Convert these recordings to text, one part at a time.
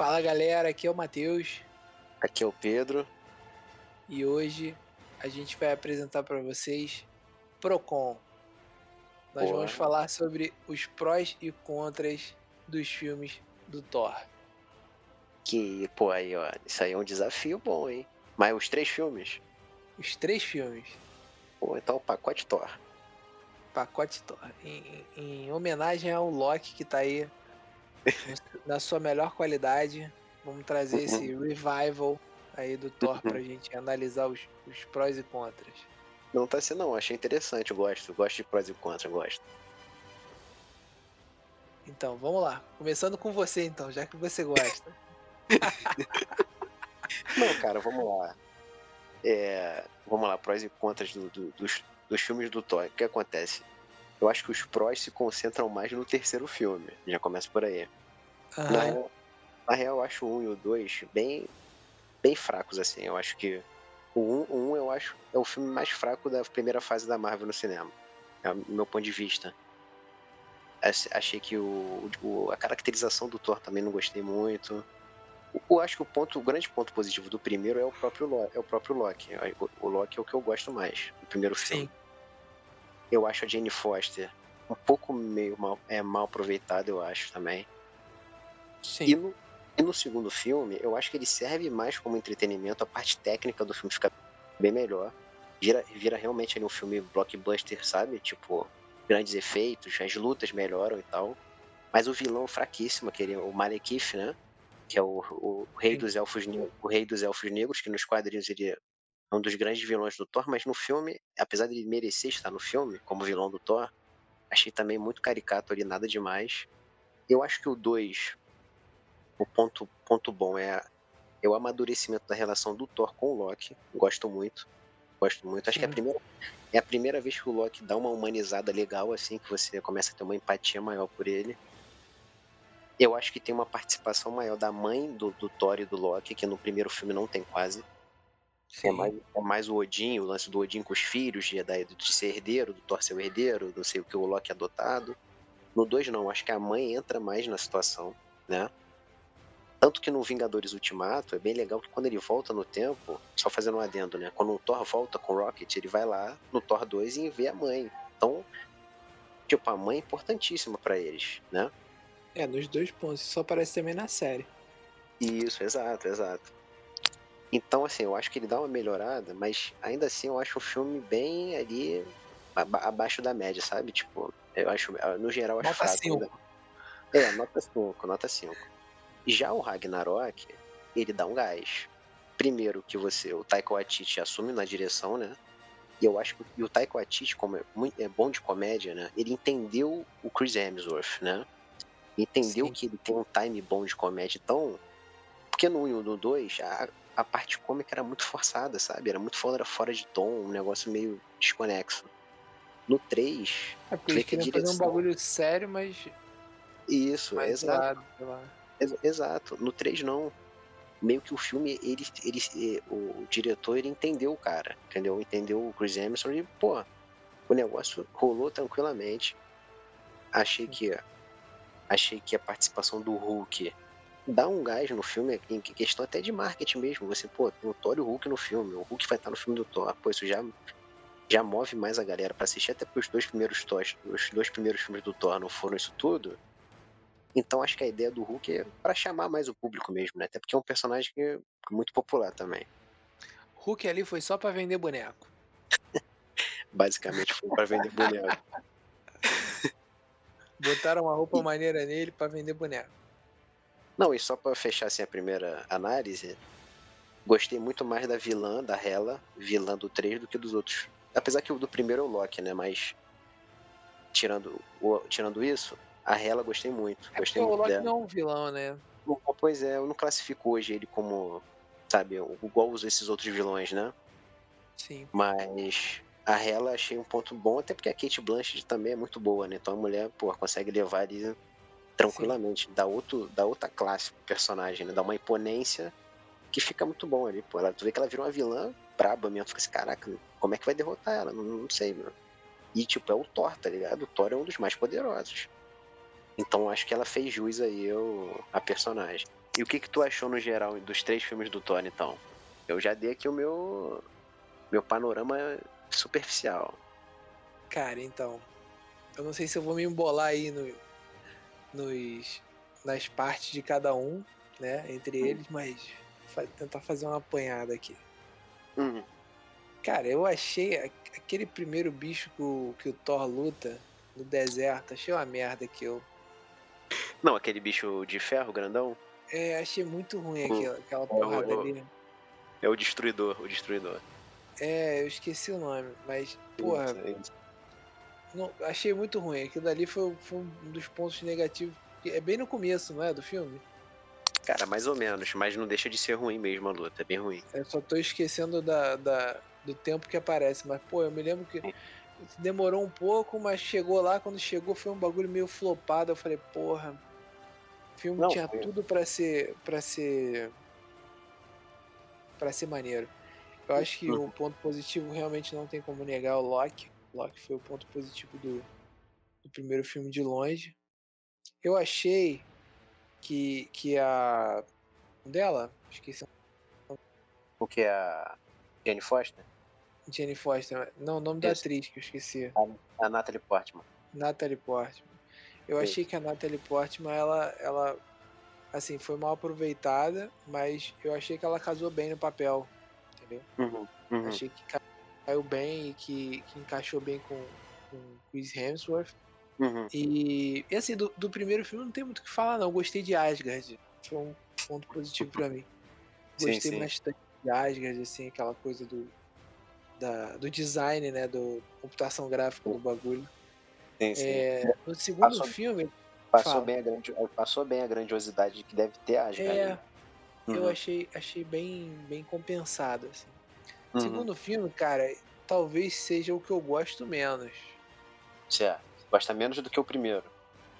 Fala galera, aqui é o Matheus Aqui é o Pedro. e hoje a gente vai apresentar para vocês Procon. Nós Boa. vamos falar sobre os prós e contras dos filmes do Thor. Que, pô, aí, ó, isso aí é um desafio bom, hein? Mas os três filmes? Os três filmes, Pô, então o pacote Thor. pacote Thor, em, em- em homenagem ao Loki que tá aí na sua melhor qualidade. Vamos trazer esse revival aí do Thor pra gente analisar os, os prós e contras. Não tá assim, não. Achei interessante, eu gosto. Gosto de prós e contras, gosto. Então, vamos lá. Começando com você, então, já que você gosta. Não, cara, vamos lá. É, vamos lá, prós e contras do- do- dos, dos filmes do Thor. O que acontece? Eu acho que os prós se concentram mais no terceiro filme. Já começa por aí. Na, Aham, real, na real, eu acho o 1 e o 2 bem, bem fracos, assim. Eu acho que o 1, o 1 eu acho é o filme mais fraco da primeira fase da Marvel no cinema. É o meu ponto de vista. Ach- Achei que o, o- a caracterização do Thor também não gostei muito. Eu acho que o ponto, o grande ponto positivo do primeiro é o próprio Loki. É o próprio Loki. O, o Loki é o que eu gosto mais do primeiro filme. Sim. Eu acho a Jane Foster um pouco meio mal, é, mal aproveitada, eu acho também. E sim. no, e no segundo filme, eu acho que ele serve mais como entretenimento, a parte técnica do filme fica bem melhor. Vira, vira realmente ali um filme blockbuster, sabe? Tipo, grandes efeitos, as lutas melhoram e tal. Mas o vilão fraquíssimo, aquele, o Malekith, né? Que é o, o rei Sim. dos elfos o rei dos elfos negros, que nos quadrinhos ele é um dos grandes vilões do Thor, mas no filme, apesar de ele merecer estar no filme como vilão do Thor, achei também muito caricato ali, nada demais. Eu acho que o 2, o ponto, ponto bom é, é o amadurecimento da relação do Thor com o Loki. Gosto muito. Gosto muito. Acho que é a Sim. primeira, é a primeira vez que o Loki dá uma humanizada legal, assim, que você começa a ter uma empatia maior por ele. Eu acho que tem uma participação maior da mãe do, do Thor e do Loki, que no primeiro filme não tem quase. É sim. mais, é mais o Odin, o lance do Odin com os filhos, de, de ser herdeiro, do Thor ser o herdeiro, não sei o que, o Loki adotado. No 2 não, acho que a mãe entra mais na situação, né? Tanto que no Vingadores Ultimato é bem legal que quando ele volta no tempo, só fazendo um adendo, né? Quando o Thor volta com o Rocket, ele vai lá no Thor 2 e vê a mãe. Então, tipo, a mãe é importantíssima pra eles, né? É, nos dois pontos. Isso aparece também na série. Isso, exato, exato. Então, assim, eu acho que ele dá uma melhorada, mas ainda assim eu acho o filme bem ali aba- abaixo da média, sabe? Tipo, eu acho, no geral, eu acho Nota fraco. ainda. É, nota 5, nota 5. Já o Ragnarok, ele dá um gás. Primeiro que você, o Taika Waititi assume na direção, né? E eu acho que e o Taika Waititi, como é, muito, é bom de comédia, né? Ele entendeu o Chris Hemsworth, né? Entendeu Sim. que ele tem um time bom de comédia. Então, porque no 1 e no 2, a, parte cômica era muito forçada, sabe? Era muito fora, fora de tom, um negócio meio desconexo. No 3, É porque eles a queriam fazer um direção- bagulho sério, mas isso, mais exato. Ex- Exato. No 3 não. Meio que o filme, ele, ele, eh, o diretor, ele entendeu o cara, entendeu? Entendeu o Chris Emerson e, pô, o negócio rolou tranquilamente. Achei que achei que a participação do Hulk dá um gás no filme, em questão até de marketing mesmo. Você, pô, tem o Thor e o Hulk no filme, o Hulk vai estar no filme do Thor. Pô, isso já, já move mais a galera pra assistir, até porque os dois primeiros Thor, os dois primeiros filmes do Thor não foram isso tudo. Então acho que a ideia do Hulk é pra chamar mais o público mesmo, né? Até porque é um personagem que é muito popular também. Hulk ali foi só pra vender boneco. Basicamente foi pra vender boneco. Botaram uma roupa maneira nele pra vender boneco. Não, e só pra fechar assim a primeira análise, gostei muito mais da vilã, da Hela, vilã do 3, do que dos outros. Apesar que o do primeiro é o Loki, né? Mas tirando, o- tirando isso, a Hela gostei muito. É Gostei o muito Loki dela. não é um vilão, né? Pois é, eu não classifico hoje ele como, sabe, igual os esses outros vilões, né? Sim. Mas a Hela achei um ponto bom, até porque a Kate Blanchett também é muito boa, né? Então a mulher, pô, consegue levar ali tranquilamente, dá, outro, dá outra classe pro personagem, né? Dá uma imponência que fica muito bom ali, pô. Ela, tu vê que ela vira uma vilã braba mesmo, fica assim, caraca, como é que vai derrotar ela? Não, não sei, meu. E, tipo, é o Thor, tá ligado? O Thor é um dos mais poderosos. Então acho que ela fez jus aí ao, a personagem. E o que que tu achou no geral dos três filmes do Thor, então? Eu já dei aqui o meu meu panorama superficial. Cara, então, eu não sei se eu vou me embolar aí no, nos, nas partes de cada um, né, entre hum. eles, mas tentar fazer uma apanhada aqui. Uhum. Cara, eu achei aquele primeiro bicho que o, que o Thor luta no deserto, achei uma merda aquilo. Não, aquele bicho de ferro grandão? É, achei muito ruim hum. aquela, aquela porrada é o, ali. É o destruidor, o destruidor. É, eu esqueci o nome, mas, porra. Não, achei muito ruim. Aquilo dali foi, foi um dos pontos negativos. É bem no começo, não é? Do filme? Cara, mais ou menos, mas não deixa de ser ruim mesmo a luta, é bem ruim. Eu só tô esquecendo da, da, do tempo que aparece, mas, pô, eu me lembro que demorou um pouco, mas chegou lá, quando chegou foi um bagulho meio flopado. Eu falei, porra, o filme não, tinha foi. tudo para ser. para ser. para ser maneiro. Eu acho que o ponto positivo realmente não tem como negar o Loki. Loki foi o ponto positivo do, do primeiro filme de longe. Eu achei que, que a. dela? Esqueci. O que? A Jane Foster? Jane Foster. Não, o nome Isso. da atriz que eu esqueci. A, a Natalie Portman. Natalie Portman. Eu Isso. achei que a Natalie Portman, ela, ela. Assim, foi mal aproveitada, mas eu achei que ela casou bem no papel entendeu? Uhum, uhum. Achei que caiu bem e que, que encaixou bem com, com Chris Hemsworth. Uhum. E, e assim, do, do, primeiro filme não tem muito o que falar, não. Gostei de Asgard. Foi um ponto positivo para mim. Gostei sim, sim. bastante de Asgard, assim, aquela coisa do, da, do design, né? Do computação gráfica do bagulho. Sim, sim. É, no segundo passou, filme. Passou bem, a grande, passou bem a grandiosidade que deve ter Asgard. É, né? uhum. eu achei, achei bem, bem compensado, assim. Uhum. Segundo filme, cara, talvez seja o que eu gosto menos. Certo. Gosta menos do que o primeiro.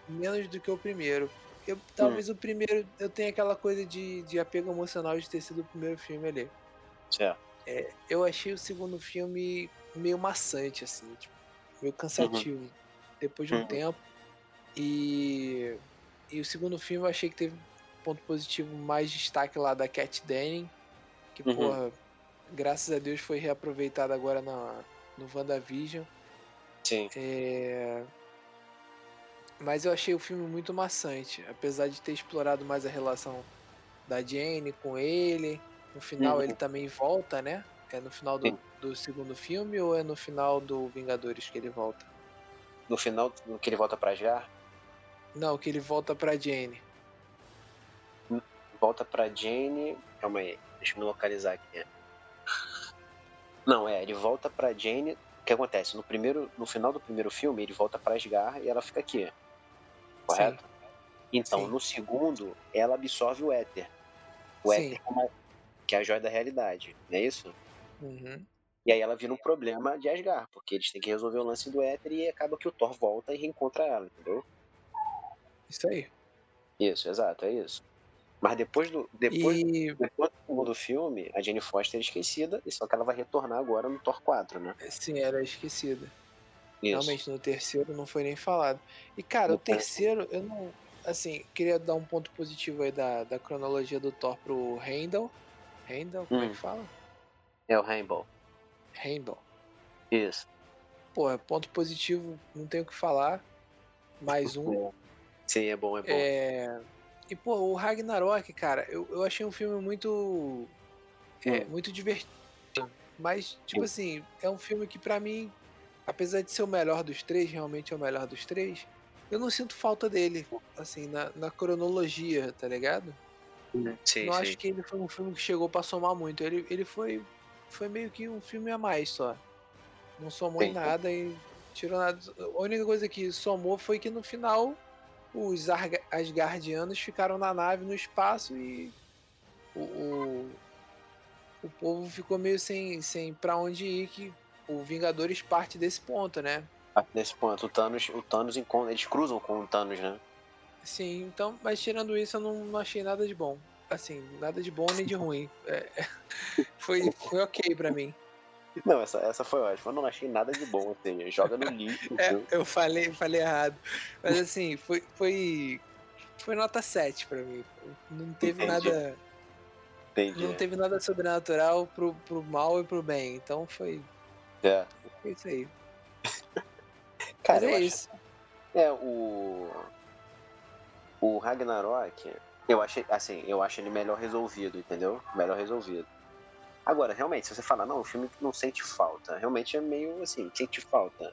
Menos do que o primeiro. Eu, talvez hum. o primeiro eu tenha aquela coisa de, de apego emocional de ter sido o primeiro filme ali. Certo. É, eu achei o segundo filme meio maçante, assim, tipo, meio cansativo. Uhum. Depois de um uhum. tempo. E, e o segundo filme eu achei que teve ponto positivo mais destaque lá da Cat Denning, que, uhum. porra, graças a Deus foi reaproveitada agora na, no WandaVision. Sim. É... Mas eu achei o filme muito maçante, apesar de ter explorado mais a relação da Jane com ele. No final uhum. ele também volta, né? É no final do, do, segundo filme ou é no final do Vingadores que ele volta? No final que ele volta pra Jar? Não, que ele volta pra Jane volta pra Jane. Calma aí, deixa eu me localizar aqui. Não, é, ele volta pra Jane. O que acontece? No, primeiro, no final do primeiro filme, ele volta pra Asgard e ela fica aqui. Correto? Sim. Então, Sim. no segundo, ela absorve o éter. O Sim. éter, que é a joia da realidade, não é isso? Uhum. E aí ela vira um problema de Asgard, porque eles têm que resolver o lance do éter e acaba que o Thor volta e reencontra ela, entendeu? Isso aí. Isso, exato, é isso. Mas depois do, depois, e... depois do filme, a Jane Foster é esquecida, e só que ela vai retornar agora no Thor 4, né? Sim, era é esquecida. Isso. Realmente, no terceiro não foi nem falado. E, cara, no o terceiro, eu não. Assim, queria dar um ponto positivo aí da, da cronologia do Thor pro Heimdall. Heimdall, como hum. é que hum. fala? É o Rainbow. Rainbow. Isso. Pô, ponto positivo, não tenho o que falar. Mais um. Sim, é bom, é bom. É e, pô, o Ragnarok, cara, eu, eu achei um filme muito. É, hum. muito divertido. Mas, tipo assim, é um filme que para mim, apesar de ser o melhor dos três, realmente é o melhor dos três, eu não sinto falta dele, assim, na, na cronologia, tá ligado? Sim, não sim. acho que ele foi um filme que chegou para somar muito. Ele, ele foi, foi meio que um filme a mais só. Não somou sim. em nada e tirou nada. A única coisa que somou foi que no final os Asgardianos ficaram na nave no espaço e o, o, o povo ficou meio sem, sem para onde ir, que o Vingadores parte desse ponto, né? Parte desse ponto. O Thanos, o Thanos encontra, eles cruzam com o Thanos, né? Sim, então, mas tirando isso, eu não, não achei nada de bom. Assim, nada de bom nem de ruim. É, foi, foi ok para mim. Não, essa, essa foi ótima. Eu não achei nada de bom, assim. Joga no lixo. é, eu falei, falei errado. Mas assim, foi, foi. foi nota 7 pra mim. Não teve Entendi. nada. Entendi. Não teve nada sobrenatural pro, pro mal e pro bem. Então foi, É. foi isso aí. Cara, Mas é acho- isso. É, o. O Ragnarok, eu achei, assim, eu acho ele melhor resolvido, entendeu? Melhor resolvido. Agora, realmente, se você falar, não, o filme não sente falta, realmente é meio assim, sente falta.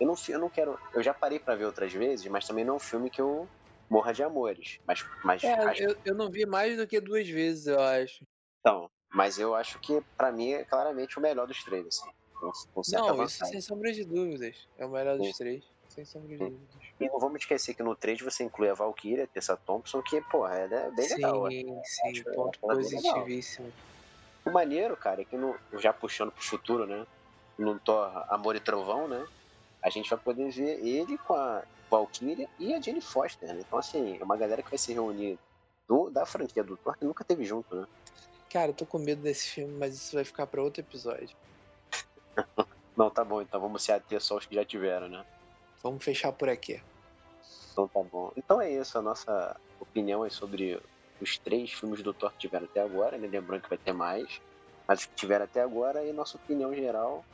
Eu não, eu não quero. Eu já parei pra ver outras vezes, mas também não é um filme que eu morra de amores. Mas, mas É, acho- eu, eu não vi mais do que duas vezes, eu acho. então, mas eu acho que pra mim é claramente o melhor dos três, assim. Com, com Não, isso sem sombra de dúvidas. É o melhor dos Sim. três. Sem sombra de Sim. dúvidas. E não vamos esquecer que no 3 você inclui a Valkyria, a Tessa Thompson, que, porra, é bem legal. Sim, né? sim, Acho ponto ela bem legal. O maneiro, cara, é que no, já puxando pro futuro, né? No Thor Amor e Trovão, né? A gente vai poder ver ele com a Valkyria e a Jane Foster, né? Então, assim, é uma galera que vai se reunir do, da franquia do Thor que nunca teve junto, né? Cara, eu tô com medo desse filme, mas isso vai ficar pra outro episódio. Não, tá bom, então vamos se ater só os que já tiveram, né? Vamos fechar por aqui. Então tá bom. Então é isso, a nossa opinião é sobre os três filmes do Thor que tiveram até agora, né? Lembrando que vai ter mais. Mas que tiveram até agora e nossa opinião geral.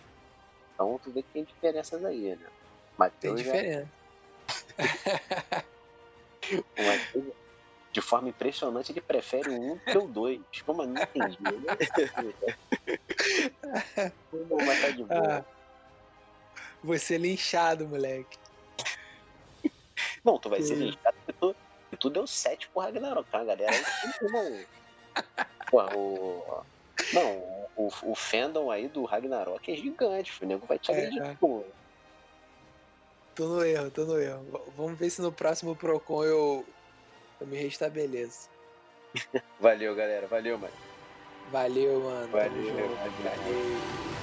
Então tu vê que tem diferenças aí, né? Tem Mateus já- diferença. Matheus, de forma impressionante, ele prefere o um que o dois. Como eu não entendi, né? Mas tá de boa. Ah, você linchado, moleque. Não, tu vai ser que- linchado porque tu, deu 7 pro Ragnarok, tá, galera? Não. Porra, o. Não, o, o fandom aí do Ragnarok é gigante. O nego vai te É, agredir é. pô. Tô no erro, tô no erro. Vamos ver se no próximo Procon eu, eu me restabeleço. Valeu, galera. Valeu, mano. Valeu, mano. Valeu, junto. valeu. Valeu.